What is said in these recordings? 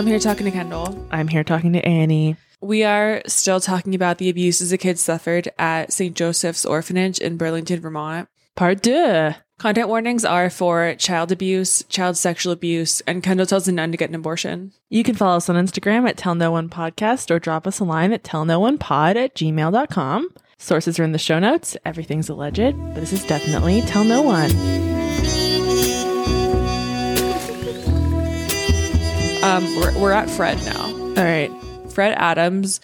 I'm here talking to Kendall. I'm here talking to Annie. We are still talking about the abuses a kid suffered at St. Joseph's Orphanage in Burlington, Vermont. Part deux. Content warnings are for child abuse, child sexual abuse, and Kendall tells a nun to get an abortion. You can follow us on Instagram at Tell No One Podcast or drop us a line at tellnoonepod at gmail.com. Sources are in the show notes. Everything's alleged, but this is definitely Tell No One. Um, we're, we're at Fred now. All right. Fred Adams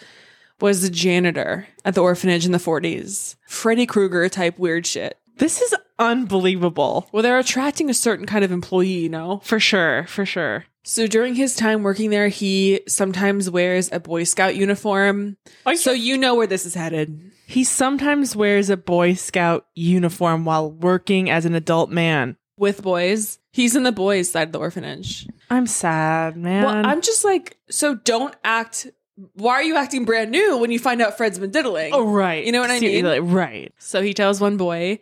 was the janitor at the orphanage in the 40s. Freddy Krueger type weird shit. This is unbelievable. Well, they're attracting a certain kind of employee, you know? For sure. For sure. So during his time working there, he sometimes wears a Boy Scout uniform. So you know where this is headed. He sometimes wears a Boy Scout uniform while working as an adult man. With boys. He's in the boys' side of the orphanage. I'm sad, man. Well, I'm just like, so don't act. Why are you acting brand new when you find out Fred's been diddling? oh, right. You know what I See, mean? like, right. So he tells one boy,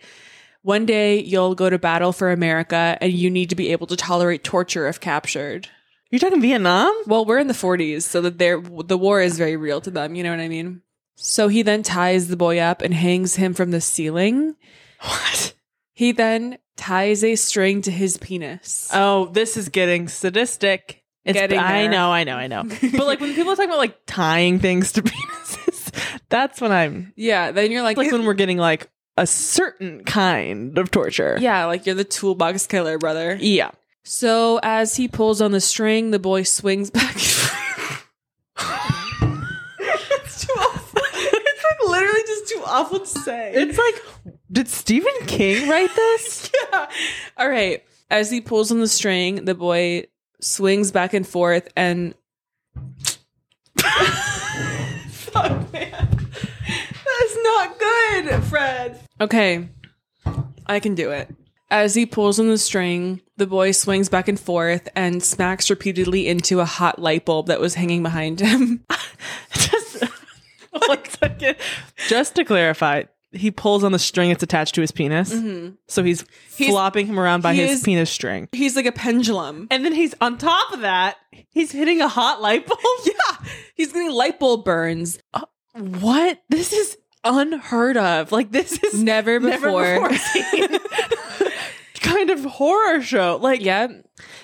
one day you'll go to battle for America and you need to be able to tolerate torture if captured. You're talking Vietnam? Well, we're in the 40s, so that they're, the war is very real to them. You know what I mean? So he then ties the boy up and hangs him from the ceiling. What? He then ties a string to his penis. Oh, this is getting sadistic. It's, Getting I there. know, I know, I know. but like when people are talking about like tying things to penises, that's when I'm yeah, then you're like, like when we're getting like a certain kind of torture. yeah, like you're the toolbox killer, brother. Yeah. So as he pulls on the string, the boy swings back. it's too literally just too awful to say. It's like, did Stephen King write this? yeah. All right. As he pulls on the string, the boy swings back and forth and Fuck, man. That's not good, Fred. Okay. I can do it. As he pulls on the string, the boy swings back and forth and smacks repeatedly into a hot light bulb that was hanging behind him. second. Just to clarify, he pulls on the string that's attached to his penis. Mm-hmm. So he's, He's- flopping him around by his is- penis string. He's like a pendulum. And then he's on top of that, he's hitting a hot light bulb. Yeah. He's getting light bulb burns. Uh, what? This is unheard of. Like this is Never never before. before seen kind of horror show. Like Yeah.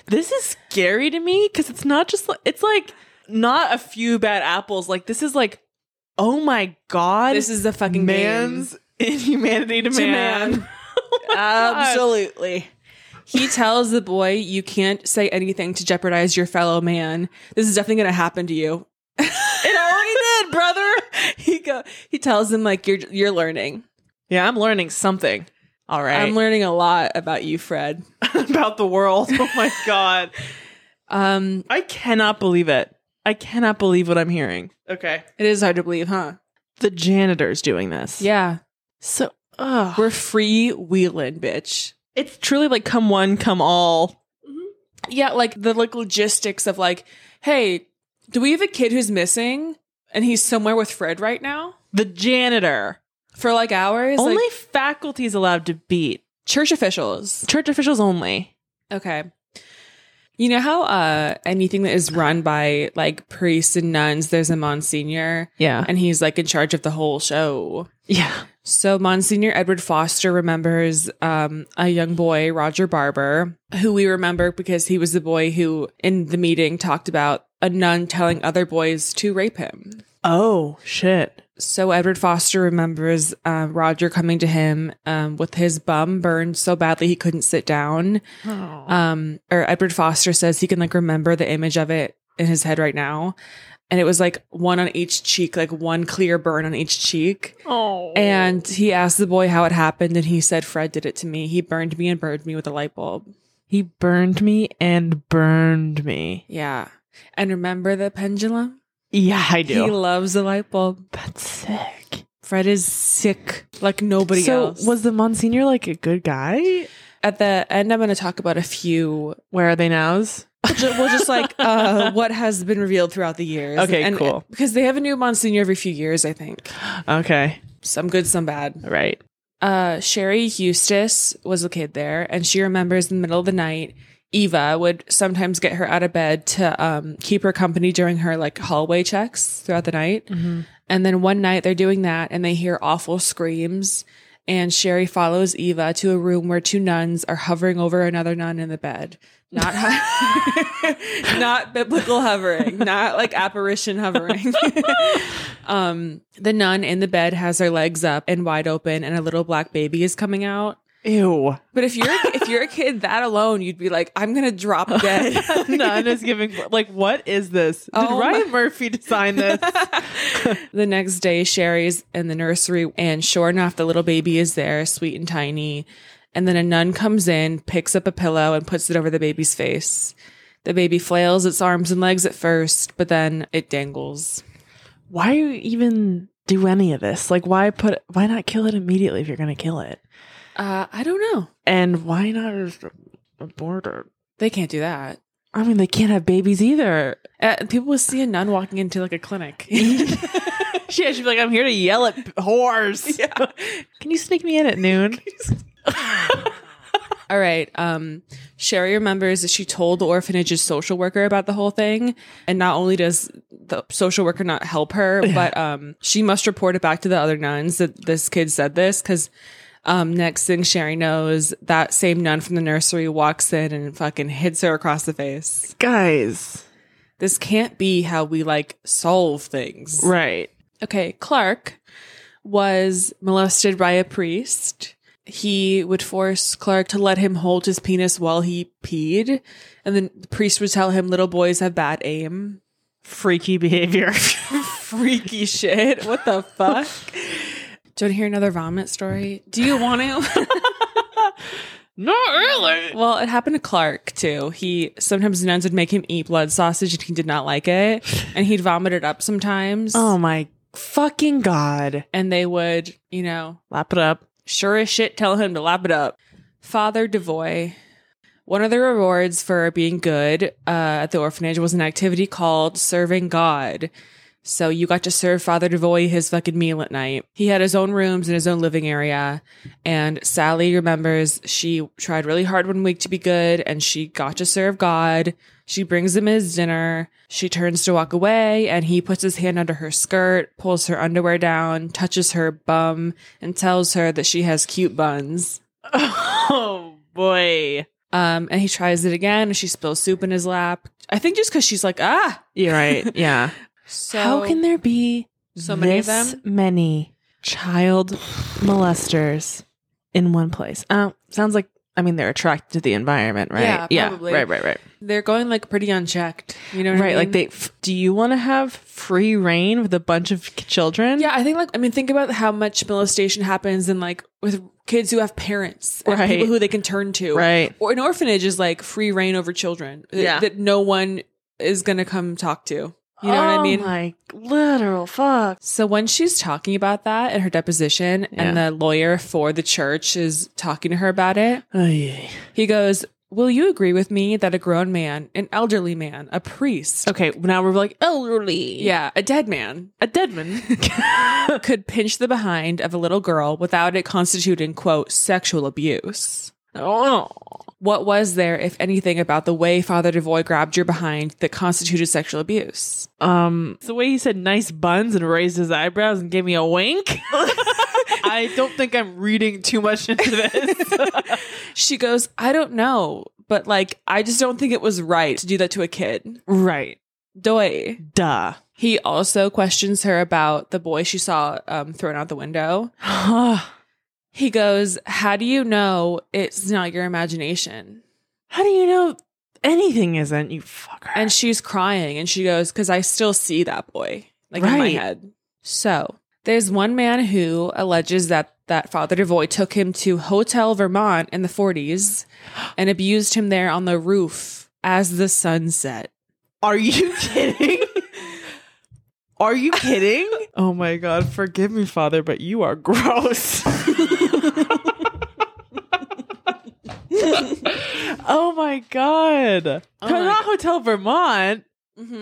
this is scary to me because it's not just like it's like not a few bad apples. Like this is like, oh my god, This is the fucking man's inhumanity to, To man. man. Oh. Absolutely. He tells the boy, "You can't say anything to jeopardize your fellow man. This is definitely going to happen to you." It already did, brother. He go. He tells him like, "You're you're learning. Yeah, I'm learning something. All right, I'm learning a lot about you, Fred." about the world. Oh my god. Um, I cannot believe it. I cannot believe what I'm hearing. Okay. it is hard to believe, huh? The janitor's doing this. Yeah, So, ugh. we're free wheeling, bitch. it's truly like come one, come all. Mm-hmm. Yeah, like the like logistics of like, hey, do we have a kid who's missing and he's somewhere with Fred right now The janitor. for like hours? only like faculty is allowed to beat. church officials. Church officials only. Okay. You know how uh anything that is run by like priests and nuns, there's a Monsignor Yeah. and he's like in charge of the whole show. Yeah. So Monsignor Edward Foster remembers um a young boy, Roger Barber, who we remember because he was the boy who in the meeting talked about a nun telling other boys to rape him. Oh, shit. So Edward Foster remembers uh, Roger coming to him um, with his bum burned so badly he couldn't sit down. Um, or Edward Foster says he can like remember the image of it in his head right now, and it was like one on each cheek, like one clear burn on each cheek. Oh. And he asked the boy how it happened, and he said, "Fred did it to me. He burned me and burned me with a light bulb." he burned me and burned me. Yeah. And remember the pendulum? Yeah, I do. He loves the light bulb. That's sick. Fred is sick like nobody so else. was the Monsignor like a good guy? At the end, I'm going to talk about a few. Where are they nows? We'll ju- we'll just like uh, what has been revealed throughout the years. Okay, and, cool. Because they have a new Monsignor every few years, I think. Okay. Some good, some bad. Right. Uh, Sherry Eustace was a kid there, and she remembers in the middle of the night Eva would sometimes get her out of bed to um, keep her company during her like hallway checks throughout the night. And then one night they're doing that and they hear awful screams. And Sherry follows Eva to a room where two nuns are hovering over another nun in the bed. Not ho- not biblical hovering, not like apparition hovering. um, the nun in the bed has her legs up and wide open, and a little black baby is coming out. Ew. But if you're if you're a kid that alone, you'd be like, I'm gonna drop dead. Nun is giving like what is this? Did Oh Ryan Murphy design this? the next day, Sherry's in the nursery, and sure enough, the little baby is there, sweet and tiny. And then a nun comes in, picks up a pillow, and puts it over the baby's face. The baby flails its arms and legs at first, but then it dangles. why even do any of this? Like why put why not kill it immediately if you're gonna kill it? Uh, I don't know. And why not just abort it? They can't do that. I mean they can't have babies either. Uh, people will see a nun walking into like a clinic. she should be like, I'm here to yell at whores. Yeah. Can you sneak me in at noon? All right. Um, Sherry remembers that she told the orphanage's social worker about the whole thing. And not only does the social worker not help her, but um, she must report it back to the other nuns that this kid said this because um, next thing Sherry knows, that same nun from the nursery walks in and fucking hits her across the face. Guys. This can't be how we like solve things. Right. Okay, Clark was molested by a priest. He would force Clark to let him hold his penis while he peed. And then the priest would tell him little boys have bad aim. Freaky behavior. Freaky shit. What the fuck? Do you want to hear another vomit story? Do you want to? Not really. well, it happened to Clark too. He sometimes nuns would make him eat blood sausage and he did not like it. And he'd vomit it up sometimes. Oh my fucking god. And they would, you know, Lap it up. sure as shit tell him to lap it up. Father Devoy. One of the rewards for being good uh, at the orphanage was an activity called Serving God. So you got to serve Father Devoy his fucking meal at night. He had his own rooms and his own living area. And Sally remembers she tried really hard one week to be good and she got to serve God. She brings him his dinner. She turns to walk away and he puts his hand under her skirt, pulls her underwear down, touches her bum, and tells her that she has cute buns. Oh boy. Um, and he tries it again and she spills soup in his lap. I think just because she's like, ah. You're right. Yeah. So How can there be So many of them? many child molesters in one place? Uh, sounds like I mean they're attracted to the environment, right? Yeah, probably. Right, right, right. they're going like pretty unchecked. You know what I Right, mean? like they. F- do you want to have free reign with a bunch of k- children? Yeah, I think like I mean, think about how much molestation happens in like with kids who have parents, Right. people who they can turn to, Right. Or an orphanage is like free reign over children, that- Yeah. that no one is gonna come talk to. You know what I Oh mean? My literal fuck. So when she's talking about that in her deposition, and the lawyer for the church is talking to her about it, Oh yeah. he goes, "Will you agree with me that a grown man, an elderly man, a priest, Okay, now we're like elderly. yeah, a dead man, a dead man. could pinch the behind of a little girl without it constituting quote sexual abuse?" Oh. What was there, if anything, about the way Father Devoy grabbed your behind that constituted sexual abuse? Um, the way he said nice buns and raised his eyebrows and gave me a wink. I don't think I'm reading too much into this. She goes, I don't know, but like, I just don't think it was right to do that to a kid. right. Doy. Duh. He also questions her about the boy she saw um, thrown out the window. He goes, How do you know it's not your imagination? How do you know anything isn't, you fucker? And she's crying and she goes, Because I still see that boy, like in my head. So there's one man who alleges that that Father Devoy took him to Hotel Vermont in the 40s and abused him there on the roof as the sun set. Are you kidding? Are you kidding? oh my god, forgive me, Father, but you are gross. oh my god. Oh my Vermont Hotel Vermont.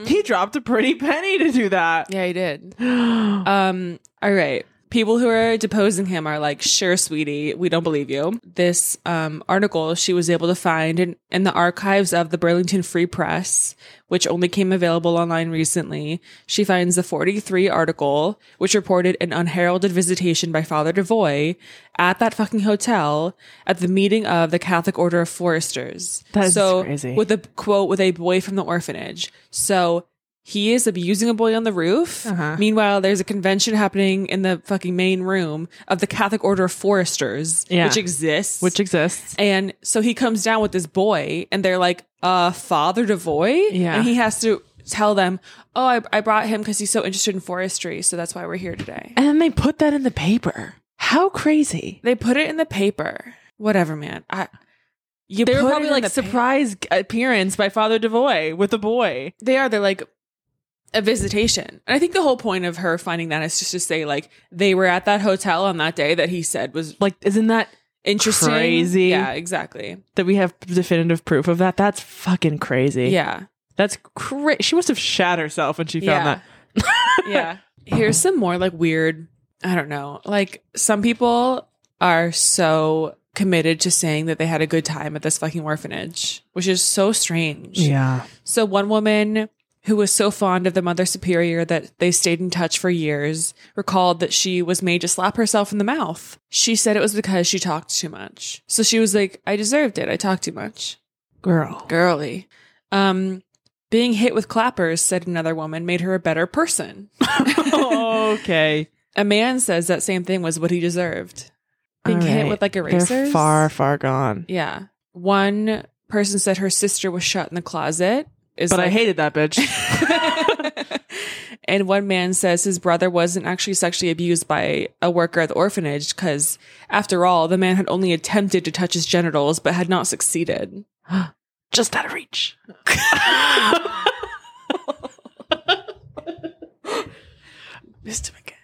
He dropped a pretty penny to do that. Yeah, he did. Um, all right. People who are deposing him are like, sure, sweetie, we don't believe you. This um, article she was able to find in, in the archives of the Burlington Free Press, which only came available online recently. She finds the 43 article, which reported an unheralded visitation by Father Devoy at that fucking hotel at the meeting of the Catholic Order of Foresters. That is so, crazy. With a quote with a boy from the orphanage. So he is abusing a boy on the roof. Uh-huh. Meanwhile, there's a convention happening in the fucking main room of the Catholic Order of Foresters, Yeah. which exists. Which exists. and so he comes down with this boy, and they're like, "Uh, Father Devoy," Yeah. and he has to tell them, "Oh, I, I brought him because he's so interested in forestry, so that's why we're here today." And then they put that in the paper. How crazy. They put it in the paper. Whatever, man. I you They were probably like the pa- surprise appearance by Father Devoy with a boy. They are. They're like a visitation. And I think the whole point of her finding that is just to say, like, they were at that hotel on that day that he said was Like, isn't that interesting. Crazy. Yeah, exactly. that we have definitive proof of that? That's fucking crazy. Yeah. That's crazy. She must have shat herself when she found Yeah. that. yeah. Here's some more like weird, I don't know. Like some people are so committed to saying that they had a good time at this fucking orphanage, which is so strange. Yeah. So one woman who was so fond of the mother superior that they stayed in touch for years recalled that she was made to slap herself in the mouth. She said it was because she talked too much. So she was like, I deserved it. I talked too much. Girl. Girly. Um being hit with clappers, said another woman, made her a better person. okay. A man says that same thing was what he deserved. Being All hit with like They're erasers. far, far gone. Yeah. One person said her sister was shut in the closet. Is But I hated that bitch. and one man says his brother wasn't actually sexually abused by a worker at the orphanage because, after all, the man had only attempted to touch his genitals but had not succeeded. Just out of reach. Missed him again.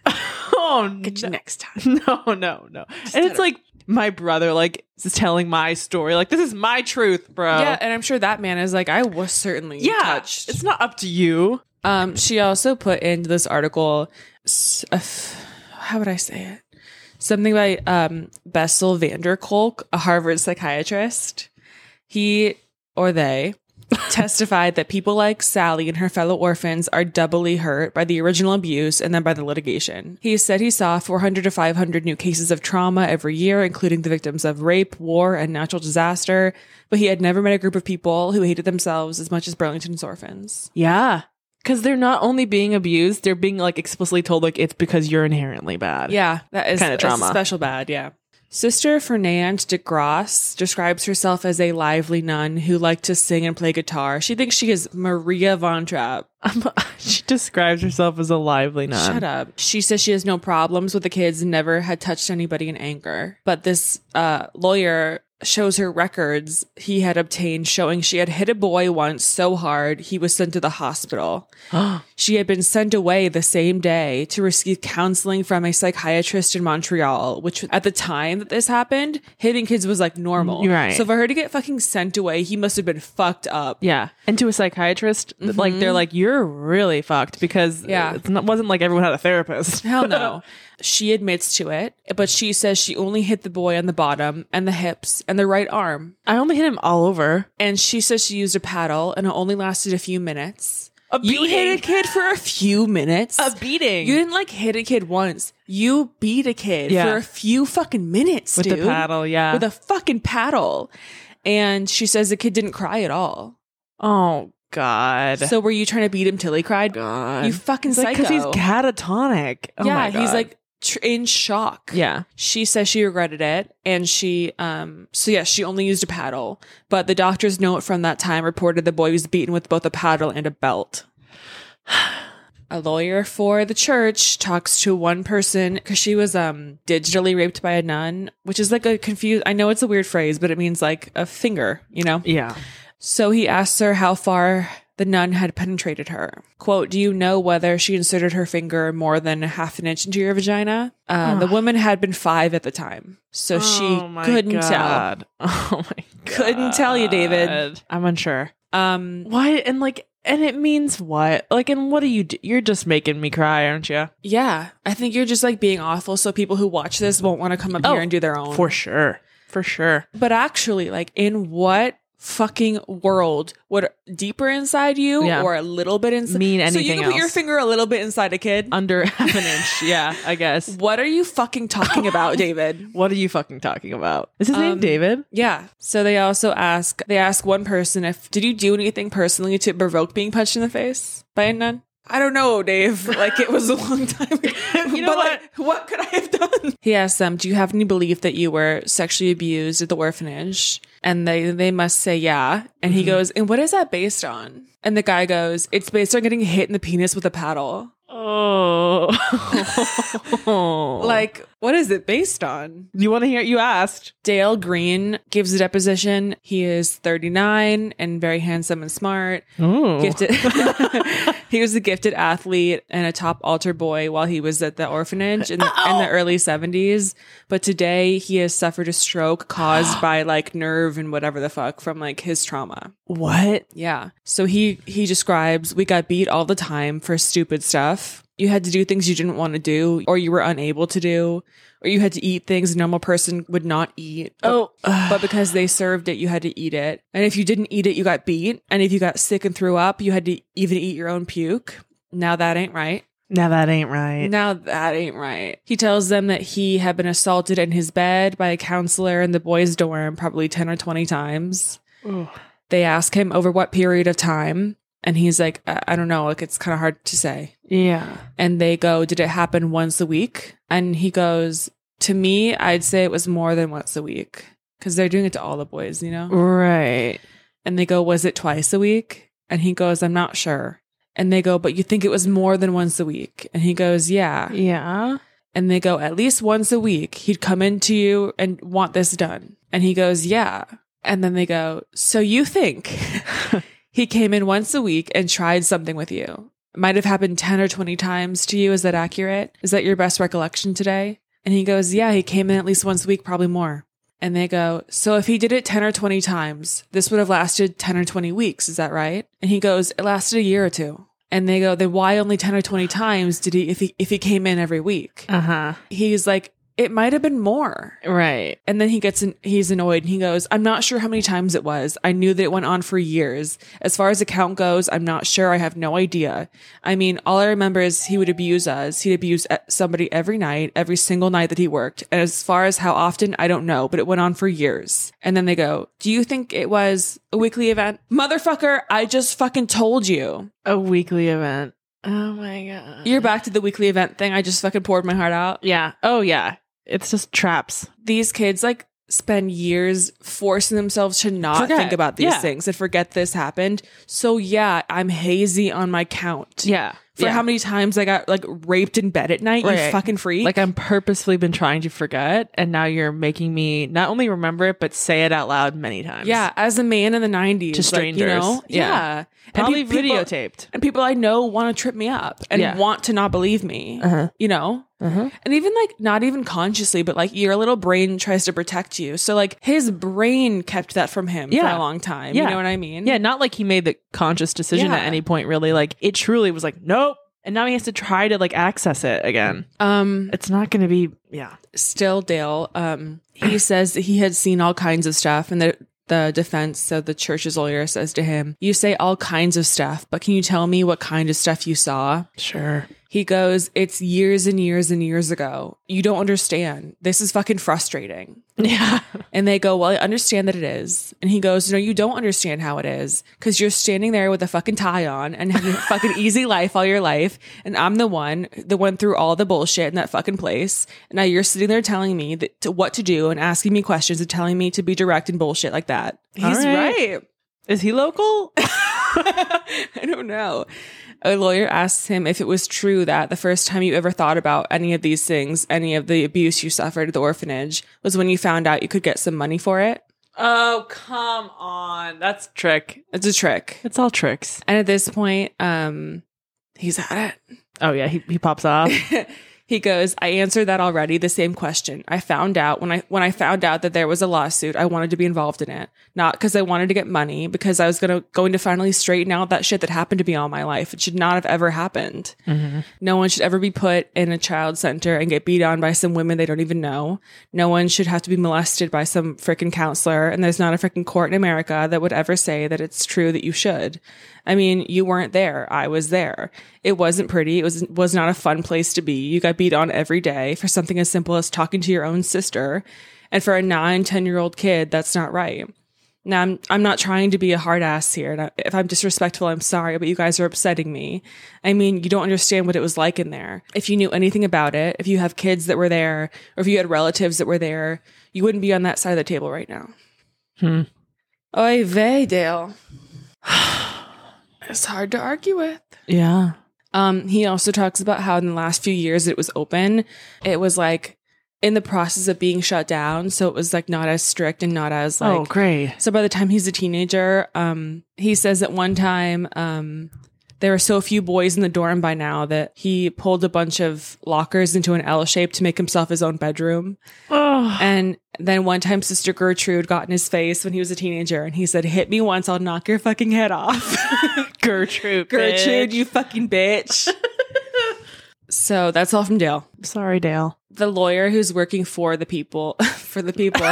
oh, Get you next time. No, no, no. and it's like my brother, like, is telling my story. Like, this is my truth, bro. Yeah, and I'm sure that man is like, I was certainly Yeah. touched. It's not up to you. Um, she also put into this article, f- how would I say it? Something by um, Bessel van der Kolk, a Harvard psychiatrist. He or they testified that people like Sally and her fellow orphans are doubly hurt by the original abuse and then by the litigation. He said he saw 400 to 500 new cases of trauma every year, including the victims of rape, war, and natural disaster, but he had never met a group of people who hated themselves as much as Burlington's orphans. Yeah. Because they're not only being abused, they're being like explicitly told like it's because you're inherently bad. Yeah, that is Kinda that's trauma. special bad. Yeah. Sister Fernand de Grasse describes herself as a lively nun who liked to sing and play guitar. She thinks she is Maria von Trapp. she describes herself as a lively nun. Shut up. She says she has no problems with the kids never had touched anybody in anger. But this uh, lawyer shows her records he had obtained showing she had hit a boy once so hard he was sent to the hospital. She had been sent away the same day to receive counseling from a psychiatrist in Montreal, which at the time that this happened, hitting kids was like normal. Right. So for her to get fucking sent away, he must have been fucked up. Yeah. And to a psychiatrist, like they're mm-hmm. like, you're really fucked because Yeah. it wasn't like everyone had a therapist. Hell no. she admits to it, but she says she only hit the boy on the bottom and the hips and the right arm. I only hit him all over. And she says she used a paddle and it only lasted a few minutes. A You hit a kid for a few minutes. A beating. You didn't like hit a kid once. You beat a kid Yeah. for a few fucking minutes, with dude. the paddle, yeah. With a fucking paddle. And she says the kid didn't cry at all. Oh God. So were you trying to beat him till he cried? God. You fucking It's like psycho. he's catatonic. Oh yeah, my he's like tr- in shock. yeah. She says she regretted it and she um so yeah, she only used a paddle. But the doctor's note from that time reported the boy was beaten with both a paddle and a belt. a lawyer for the church talks to one person because she was um digitally raped by a nun, which is like a confused I know it's a weird phrase, but it means like a finger, you know? Yeah. So he asks her how far the nun had penetrated her. Quote, Do you know whether she inserted her finger more than half an inch into your vagina? Uh, the woman had been five at the time. So she Oh my couldn't tell. Oh my God. Couldn't tell you, David. I'm unsure. Um, Why? And like, And it means what? Like, and what do you do? You're just making me cry, aren't you? Yeah. I think you're just like being awful so people who watch this won't want to come up Oh, here and do their own. For sure. For sure. but actually, like, in what fucking world What deeper inside you Yeah. or a little bit inside Mean anything. So you can put your finger a little bit inside a kid? Under half an inch. Yeah, I guess. what are you fucking talking about, David? What are you fucking talking about? Is his Um, name David? Yeah. So they also ask they ask one person if did you do anything personally to provoke being punched in the face by a nun? I don't know, Dave. Like it was a long time ago. You know but like, what could I have done? He asked them, "Do you have any belief that you were sexually abused at the orphanage?" And they they must say yeah. And he mm-hmm. goes, "And what is that based on?" And the guy goes, "It's based on getting hit in the penis with a paddle." Oh. Like, what is it based on? you want to hear? it? You asked. Dale Green gives a deposition. He is 39 and very handsome and smart. Gifted. he was a gifted athlete and a top altar boy while he was at the orphanage in the, in the early 70s. But today he has suffered a stroke caused by like nerve and whatever the fuck from like his trauma. What? Yeah. So he he describes we got beat all the time for stupid stuff. You had to do things you didn't want to do or you were unable to do or you had to eat things a normal person would not eat. But, Oh. but because they served it, you had to eat it. And if you didn't eat it, you got beat. And if you got sick and threw up, you had to even eat your own puke. Now that ain't right. Now that ain't right. Now that ain't right. He tells them that he had been assaulted in his bed by a counselor in the boys' dorm probably 10 or 20 times they ask him over what period of time and he's like i, I don't know like it's kind of hard to say Yeah. and they go did it happen once a week? And he goes to me i'd say it was more than once a week. Because they're doing it to all the boys you know? Right. and they go was it twice a week? And he goes i'm not sure. And they go but you think it was more than once a week? And he goes yeah. Yeah. and they go at least once a week. He'd come into you and want this done. And he goes yeah. And then they go so you think he came in once a week and tried something with you might have happened 10 or 20 times to you. Is that accurate? Is that your best recollection today? And he goes yeah he came in at least once a week probably more. And they go so if he did it 10 or 20 times this would have lasted 10 or 20 weeks. Is that right? And he goes it lasted a year or two. And they go then why only 10 or 20 times did he if he if he came in every week? Uh huh. he's like it might have been more. Right. and then he gets in, he's annoyed and he goes i'm not sure how many times it was. I knew that it went on for years. As far as the count goes i'm not sure. I have no idea. I mean all i remember is he would abuse us. He'd abuse e- somebody every night every single night that he worked. And as far as how often i don't know but it went on for years. And then they go do you think it was a weekly event? Motherfucker i just fucking told you. A weekly event. Oh my god. you're back to the weekly event thing. I just fucking poured my heart out. Yeah. Oh yeah. It's just traps. these kids like spend years forcing themselves to not Forget. think about these Yeah. things and forget this happened. So yeah, I'm hazy on my count. Yeah. For how many times I got like raped in bed at night, you fucking freak. Like I'm purposely been trying to forget, and now you're making me not only remember it but say it out loud many times. yeah, as a man in the 90s. To like, strangers. you know? Yeah. Yeah. probably And pe- people- videotaped. And people I know want to trip me up and Yeah. want to not believe me. Uh-huh. You know? Uh-huh. And even like not even consciously, but like your little brain tries to protect you. So like his brain kept that from him for a long time. Yeah. You know what I mean? Yeah, not like he made the conscious decision Yeah. at any point. Really, like it truly was like nope, and now he has to try to like access it again. Um It's not going to be. Yeah. still Dale, um, he says that he had seen all kinds of stuff and the the defense, so the church's lawyer says to him, You say all kinds of stuff, but can you tell me what kind of stuff you saw? Sure. He goes, It's years and years and years ago. You don't understand. This is fucking frustrating. Yeah. And they go, Well, I understand that it is. And he goes, No, you don't understand how it is because you're standing there with a fucking tie on and having a fucking easy life all your life. And I'm the one that went through all the bullshit in that fucking place. And now you're sitting there telling me that to, what to do and asking me questions and telling me to be direct and bullshit like that. He's right. right. Is he local? I don't know. A lawyer asks him if it was true that the first time you ever thought about any of these things, any of the abuse you suffered at the orphanage, was when you found out you could get some money for it. oh come on, that's trick. It's a trick. It's all tricks. And at this point, um, he's at it. Oh yeah, he he pops off. He goes, I answered that already, the same question. I found out when I when I found out that there was a lawsuit, I wanted to be involved in it. Not because I wanted to get money, because I was gonna going to finally straighten out that shit that happened to me all my life. It should not have ever happened. Mm-hmm. No one should ever be put in a child center and get beat on by some women they don't even know. No one should have to be molested by some freaking counselor. And there's not a freaking court in America that would ever say that it's true that you should. I mean, you weren't there. I was there. It wasn't pretty. It was was not a fun place to be. You got beat on every day for something as simple as talking to your own sister. And for a nine, 10 year old kid, that's not right. Now, I'm, I'm not trying to be a hard ass here. And I- if I'm disrespectful, I'm sorry, but you guys are upsetting me. I mean, you don't understand what it was like in there. If you knew anything about it, if you have kids that were there, or if you had relatives that were there, you wouldn't be on that side of the table right now. Hmm. Oy vey, Dale. It's hard to argue with. Yeah. Um, he also talks about how in the last few years it was open, it was like in the process of being shut down. So it was like not as strict and not as like oh, great. so by the time he's a teenager, um, he says at one time, um, there were so few boys in the dorm by now that he pulled a bunch of lockers into an L shape to make himself his own bedroom. Oh, And then one time Sister Gertrude got in his face when he was a teenager and he said, hit me once, I'll knock your fucking head off. Gertrude. Gertrude, bitch. you fucking bitch. so that's all from Dale. Sorry, Dale. the lawyer who's working for the people for the people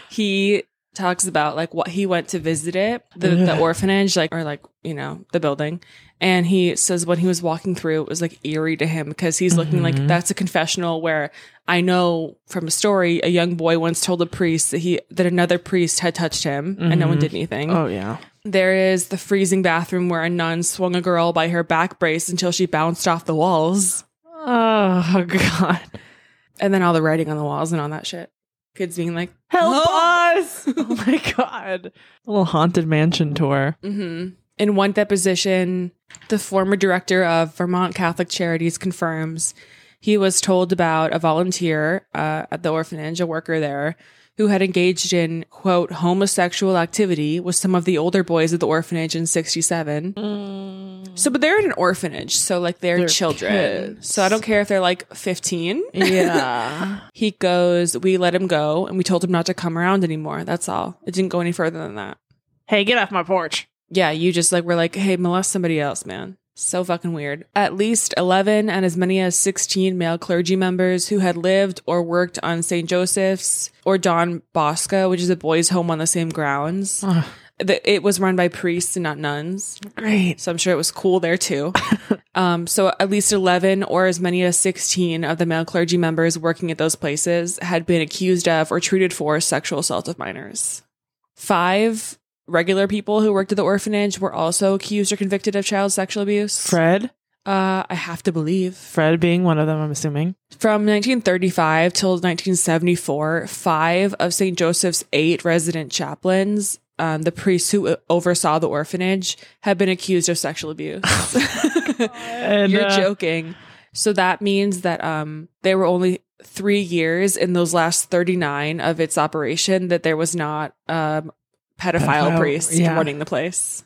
he talks about like what he went to visit it the, the orphanage like or like you know the building and he says when he was walking through it was like eerie to him because he's looking like mm-hmm. that's a confessional where i know from a story a young boy once told a priest that he that another priest had touched him and no one mm-hmm. did anything Oh, yeah. there is the freezing bathroom where a nun swung a girl by her back brace until she bounced off the walls Oh, God. and then all the writing on the walls and all that shit. Kids being like, Help "Help!" us. Oh, my God. A little haunted mansion tour. hmm In one deposition, the former director of Vermont Catholic Charities confirms he was told about a volunteer uh, at the orphanage, a worker there, who had engaged in, quote, homosexual activity with some of the older boys at the orphanage in 67. Mm. So, but they're in an orphanage, so like they're, They're children. kids. So I don't care if they're like 15. Yeah. He goes, We let him go and we told him not to come around anymore. That's all. It didn't go any further than that. hey, get off my porch. Yeah, you just like we're like, Hey, molest somebody else, man. So fucking weird. At least 11 and as many as 16 male clergy members who had lived or worked on St. Joseph's or Don Bosco, which is a boys' home on the same grounds. The- It was run by priests and not nuns. Great. So I'm sure it was cool there too. um, so at least 11 or as many as 16 of the male clergy members working at those places had been accused of or treated for sexual assault of minors. Five regular people who worked at the orphanage were also accused or convicted of child sexual abuse. Fred. Uh, I have to believe. Fred being one of them, I'm assuming. From 1935 till 1974, five of St. Joseph's eight resident chaplains, um, the priests who oversaw the orphanage, have been accused of sexual abuse. And, You're uh, joking. So that means that um, there were only three years in those last 39 of its operation that there was not um, pedophile, Pedophile, priest yeah. running the place.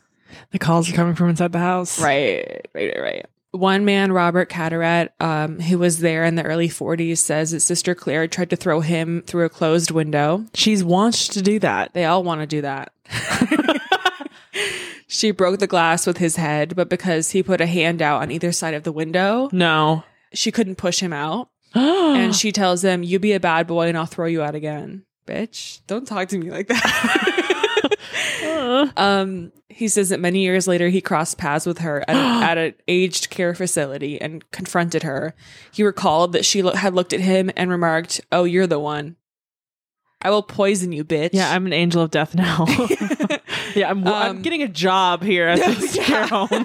The calls are coming from inside the house. Right, right, right, right. One man, Robert Carteret, um, who was there in the early 40s, says that Sister Claire tried to throw him through a closed window. She's wants to do that. They all want to do that. she broke the glass with his head, but because he put a hand out on either side of the window, No. she couldn't push him out. and she tells him, "You be a bad boy, and I'll throw you out again." Bitch, don't talk to me like that. um, he says that many years later he crossed paths with her at, a, at an aged care facility and confronted her. He recalled that she lo- had looked at him and remarked, "Oh, you're the one. I will poison you, bitch." yeah, I'm an angel of death now. yeah, I'm, I'm Um, getting a job here at this care home.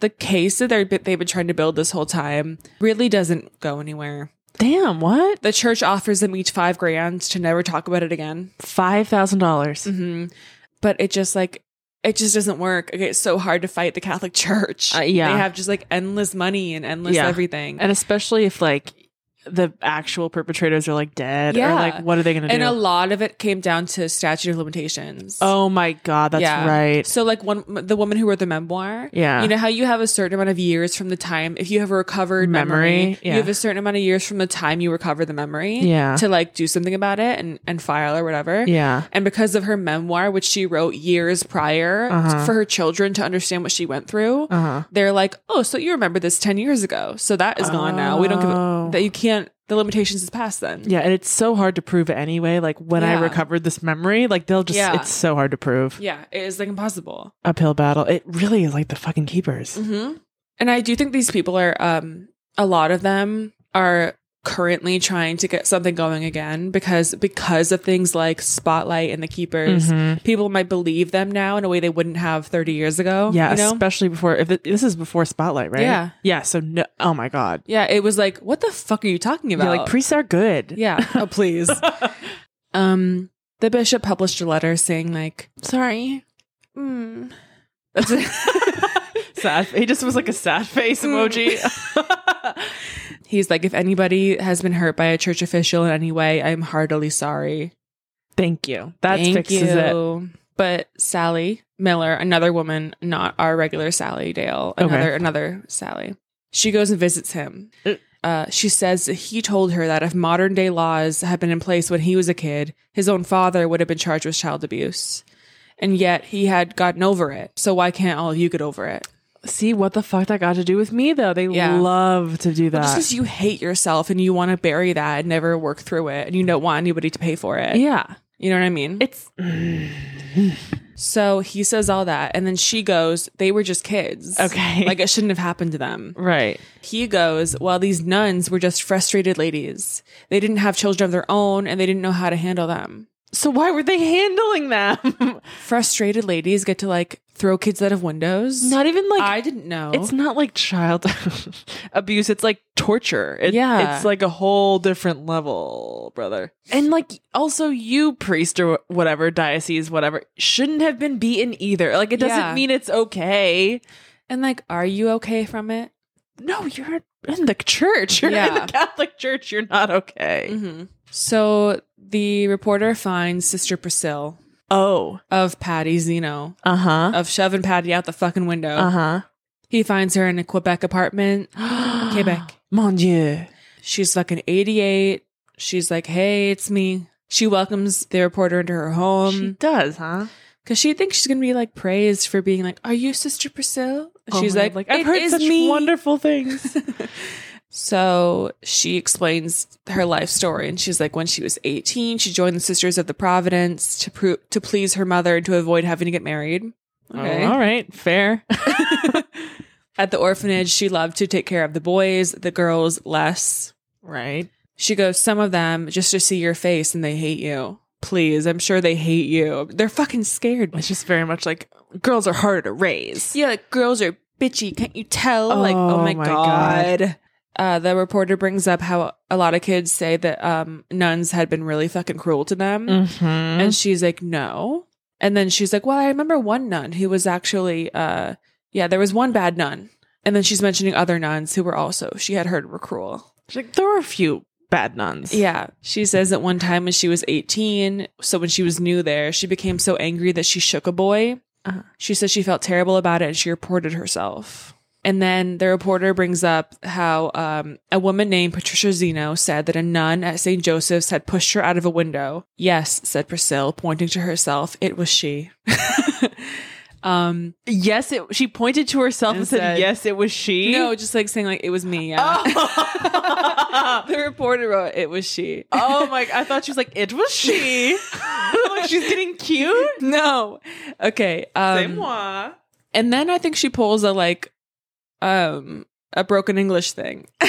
the case that they're, they've been trying to build this whole time really doesn't go anywhere. Damn, what? The church offers them each five grand to never talk about it again. Five thousand dollars. hmm But it just like it just doesn't work. Okay, it's so hard to fight the Catholic Church. Uh, yeah. they have just like endless money and endless Yeah. everything. And especially if like the actual perpetrators are like dead or Yeah. like what are they going to do? And a lot of it came down to statute of limitations. oh my god, that's Yeah. right. So like one the woman who wrote the memoir. Yeah. You know how you have a certain amount of years from the time if you have a recovered memory, Memory, yeah. you have a certain amount of years from the time you recover the memory Yeah. to like do something about it and and file or whatever. Yeah. And because of her memoir which she wrote years prior Uh-huh. for her children to understand what she went through, Uh-huh. they're like, "Oh, so you remember this 10 years ago. So that is gone now. We don't give a, that you can't the limitations is past then." Yeah, and it's so hard to prove anyway. Like when I recovered this memory, like they'll just Yeah. it's so hard to prove. Yeah, it is like impossible. Uphill battle. It really is like the fucking keepers. hmm And I do think these people are, um, a lot of them are currently trying to get something going again because because of things like Spotlight and the Keepers, Mhm. people might believe them now in a way they wouldn't have 30 years ago. Yeah, you know? especially before if it, this is before Spotlight, right? Yeah. Yeah, so no oh my god. yeah, it was like, what the fuck are you talking about? Yeah, like priests are good. yeah, oh please. um, the bishop published a letter saying like, sorry. Mm. That's it. sad. He just was like a sad face emoji. He's like, if anybody has been hurt by a church official in any way, I'm heartily sorry. Thank you. That Thank fixes it. But Sally Miller, another woman, not our regular Sally Dale, Okay. another another Sally. She goes and visits him. Uh. Uh, she says he told her that if modern day laws had been in place when he was a kid, his own father would have been charged with child abuse. And yet he had gotten over it. So why can't all of you get over it? See what the fuck that got to do with me though? They Yeah. love to do Just that. because you hate yourself and you want to bury that and never work through it and you don't want anybody to pay for it. yeah. You know what I mean? It's So he says all that, and then she goes, They were just kids. Okay. Like it shouldn't have happened to them. right. He goes, Well, these nuns were just frustrated ladies. They didn't have children of their own, and they didn't know how to handle them. So why were they handling them? Frustrated ladies get to like throw kids out of windows. not even like I didn't know. it's not like child abuse. It's like torture. It- Yeah. It's like a whole different level, brother. And like also you priest or whatever, diocese, whatever, shouldn't have been beaten either. Like it doesn't Yeah. mean it's okay. and like, are you okay from it? No, you're in the church. You're in the Catholic Church. You're not okay. Mm-hmm. So the reporter finds Sister Priscilla Oh. of Patty Zeno Uh-huh. of shoving Patty out the fucking window. Uh-huh. He finds her in a Quebec apartment. Quebec. Mon Dieu. She's fucking 88. She's like, hey, it's me. She welcomes the reporter into her home. she does, huh? because she thinks she's gonna be like praised for being like, "Are you Sister Priscilla?" Oh she's my- like, I've "It heard such me." wonderful things. So she explains her life story, and she's like, when she was 18, she joined the Sisters of the Providence to pro- to please her mother and to avoid having to get married. Oh, okay. Oh, all right, fair. At the orphanage, she loved to take care of the boys, the girls less. right. She goes, some of them just to see your face and they hate you. Please, I'm sure they hate you. They're fucking scared. It's just very much like girls are harder to raise. Yeah, like girls are bitchy. Can't you tell? like, oh Oh my, my god. Uh, the reporter brings up how a lot of kids say that um, nuns had been really fucking cruel to them. Mm-hmm. And she's like, no. And then she's like, well, I remember one nun who was actually, uh, yeah, there was one bad nun. And then she's mentioning other nuns who were also, she had heard were cruel. She's like, there were a few bad nuns. Yeah. She says that one time when she was 18, so when she was new there, she became so angry that she shook a boy. Uh-huh. She says she felt terrible about it and she reported herself. And then the reporter brings up how um, a woman named Patricia Zeno said that a nun at St. Joseph's had pushed her out of a window. Yes, said Priscilla, pointing to herself. It was she. um, Yes, it, she pointed to herself and, And said, said- "Yes, it was she." no, just like saying like it was me. Yeah. Oh. the reporter wrote it was she. oh my! I thought she was like, "It was she." like she's getting cute. no. Okay. C'est Um, moi. and then I think she pulls a like um a broken English thing.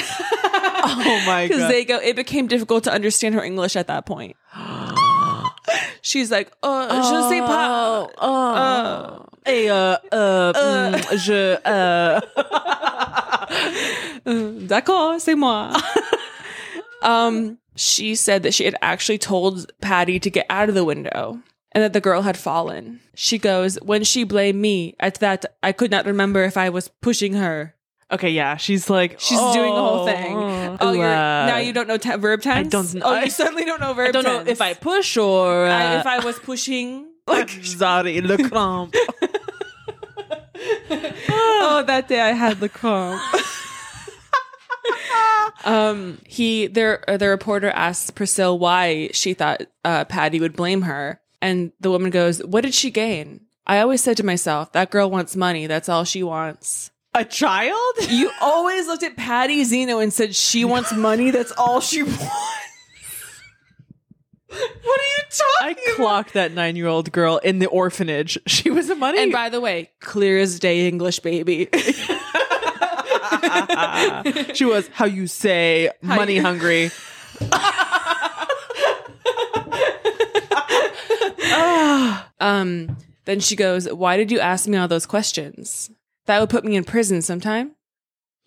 Oh my Because they go it became difficult to understand her English at that point. She's like, uh, je sais pas. Oh, Uh. Et euh, euh, mm, je. Uh, D'accord, c'est moi. um, she said that she had actually told Patty to get out of the window and that the girl had fallen. She goes, when she blamed me, at that I could not remember if I was pushing her. Okay, yeah, she's like She's doing the whole thing. Oh, Oh, you're, now you don't know te- verb tense. I don't Oh, I- you suddenly don't know verb. I don't know tense. if I push or uh, I, if I was pushing. like Zari le cramp. oh, that day I had the cramp. um, he there. uh, The reporter asks Priscilla why she thought uh, Patty would blame her, and the woman goes, "What did she gain?" I always said to myself, "That girl wants money. That's all she wants." A child? You always looked at Patty Zeno and said she wants money. That's all she wants. what are you talking about? I talking? clocked that nine year old girl in the orphanage. She was a money. And by the way, clear as day English baby. she was how you say money hungry. Um, then she goes, Why did you ask me all those questions? That would put me in prison sometime.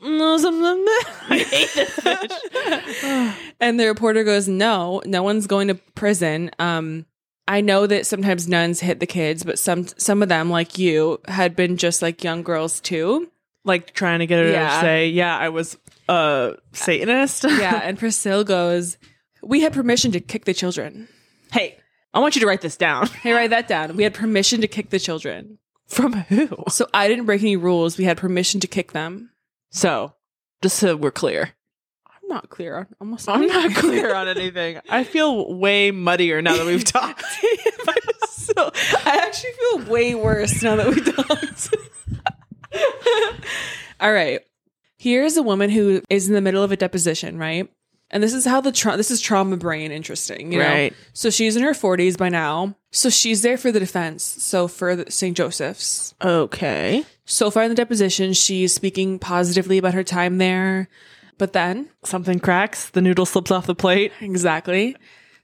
No, something. I hate this bitch. And the reporter goes, No, no one's going to prison. Um, I know that sometimes nuns hit the kids, but some some of them, like you, had been just like young girls too. like trying to get her Yeah. to say, yeah, I was a Satanist. Yeah, and Priscilla goes, We had permission to kick the children. hey, I want you to write this down. Hey, write that down. We had permission to kick the children. From who? So I didn't break any rules. We had permission to kick them. So, just so we're clear. I'm not clear on almost I'm not clear on anything. I feel way muddier now that we've talked. so I actually feel way worse now that we talked. All right. Here's a woman who is in the middle of a deposition, right? And this is how the tra- this is trauma brain interesting, you know? Right. So she's in her 40s by now. So she's there for the defense. So for the St. Joseph's. okay. So far in the deposition, she's speaking positively about her time there. But then, Something cracks, the noodle slips off the plate. exactly,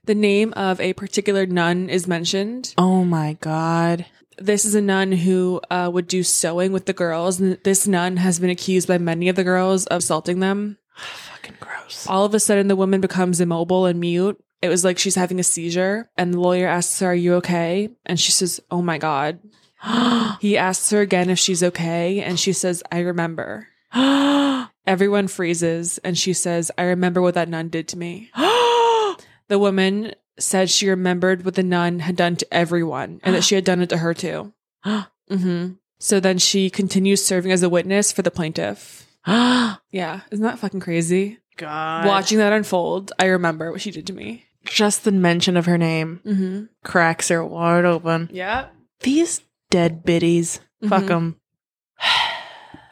the name of a particular nun is mentioned. Oh my god. This is a nun who uh, would do sewing with the girls. And this nun has been accused by many of the girls of assaulting them. Fucking gross. All of a sudden, the woman becomes immobile and mute. It was like she's having a seizure. And the lawyer asks her, Are you okay? And she says, Oh my God. he asks her again if she's okay. And she says, I remember. Everyone freezes. And she says, I remember what that nun did to me. The woman said she remembered what the nun had done to everyone and that she had done it to her too. hmm So then she continues serving as a witness for the plaintiff. Yeah, isn't that fucking crazy? God. Watching that unfold, I remember what she did to me. just the mention of her name Mm-hmm. cracks her wide open. Yeah. These dead biddies. Fuck 'em.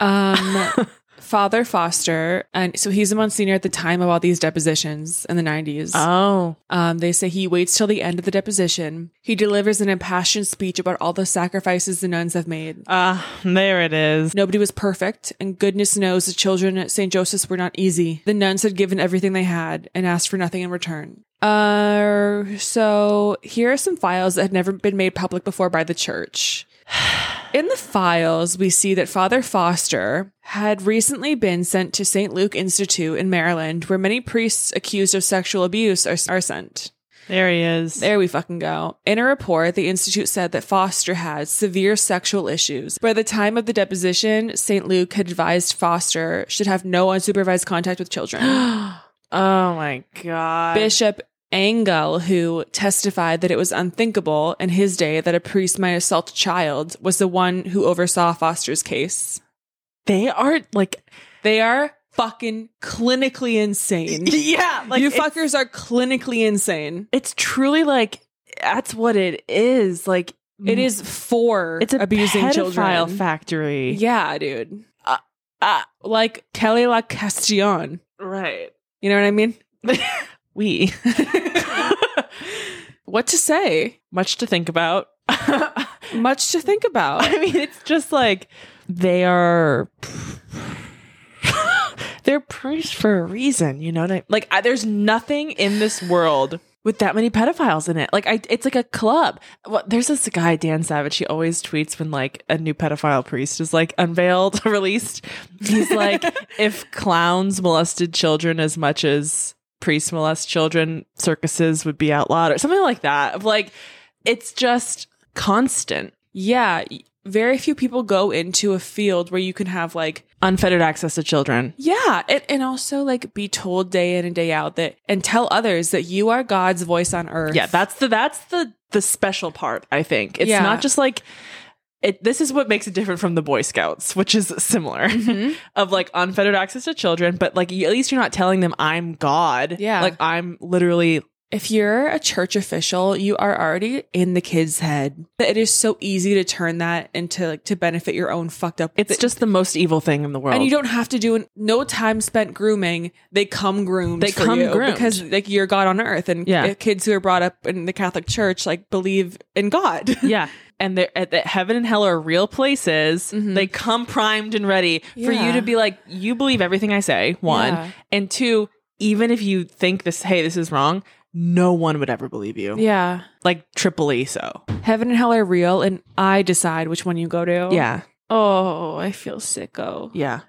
Um, Father Foster, and so he's a Monsignor at the time of all these depositions in the 90s. Oh. Um, they say he waits till the end of the deposition. He delivers an impassioned speech about all the sacrifices the nuns have made. Ah, there it is. Nobody was perfect, and goodness knows the children at St. Joseph's were not easy. The nuns had given everything they had and asked for nothing in return. Uh, so here are some files that had never been made public before by the church. In the files, we see that Father Foster had recently been sent to St. Luke Institute in Maryland, where many priests accused of sexual abuse are, are sent. There he is. There we fucking go. In a report, the Institute said that Foster had severe sexual issues. By the time of the deposition, St. Luke had advised Foster should have no unsupervised contact with children. Oh my god. Bishop Angell, who testified that it was unthinkable in his day that a priest might assault a child, was the one who oversaw Foster's case. They are like They are fucking clinically insane. Yeah, like you fuckers are clinically insane. it's truly like that's what it is. Like It is for it's a abusing children. factory. Yeah, dude. Ah, Like Kelly La Castillon. right. You know what I mean? We What to say? much to think about. Much to think about. I mean, it's just like they are. They're priests for a reason, you know. What I, like, I, there's nothing in this world with that many pedophiles in it. Like, I, it's like a club. Well, there's this guy Dan Savage. He always tweets when like a new pedophile priest is like unveiled, released. He's like, if clowns molested children as much as priests molest children, circuses would be outlawed, or something like that. Of like, it's just constant. Yeah, very few people go into a field where you can have like Unfettered access to children. yeah, and, and also like be told day in and day out that and tell others that you are God's voice on earth. Yeah, that's the that's the the special part, I think. It's Yeah. not just like it this is what makes it different from the Boy Scouts, which is similar Mhm. of like unfettered access to children, but like you- at least you're not telling them I'm God. Yeah. Like I'm literally if you're a church official, you are already in the kid's head. It is so easy to turn that into like to benefit your own fucked up. it's just the most evil thing in the world. and you don't have to do an, no time spent grooming. They come groomed. They come you groomed. because like you're God on earth, and Yeah. kids who are brought up in the Catholic Church like believe in God. yeah. And they're at that heaven and hell are real places. Mhm. They come primed and ready for you to be like, you believe everything I say, one. Yeah. And two, even if you think this, hey, this is wrong, no one would ever believe you. yeah, Like triple E so. heaven and hell are real, and I decide which one you go to. Yeah. Oh, I feel sicko. Yeah.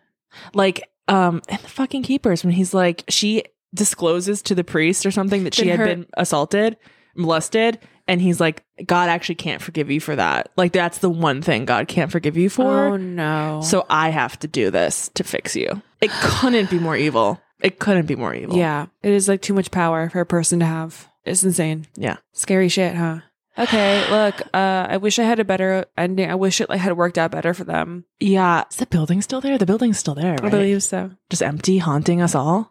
Like, um, and the fucking keepers when he's like, she discloses to the priest or something that she Then had her- been assaulted, molested, and he's like, God actually can't forgive you for that. Like, that's the one thing God can't forgive you for. Oh no. So I have to do this to fix you. It couldn't be more evil. It couldn't be more evil. yeah, it is like too much power for a person to have. It's insane. Yeah. Scary shit, huh? Okay, look, uh, I wish I had a better ending. I wish it like had worked out better for them. Yeah. Is the building still there? The building's still there, right? I believe so. Just empty, haunting us all.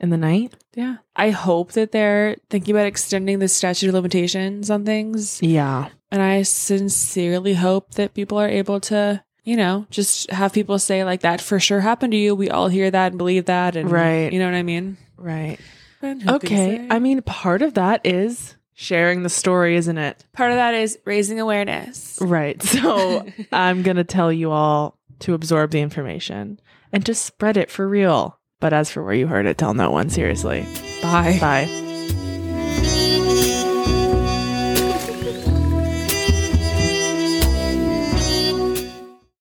In the night. Yeah. I hope that they're thinking about extending the statute of limitations on things. Yeah. And I sincerely hope that people are able to, you know, just have people say like that for sure happened to you. We all hear that and believe that and Right. You know what I mean? Right. But who can Okay. I mean, part of that is sharing the story, isn't it? part of that is raising awareness. Right. So I'm going to tell you all to absorb the information and just spread it for real. But as for where you heard it, tell no one, seriously. Bye. Bye.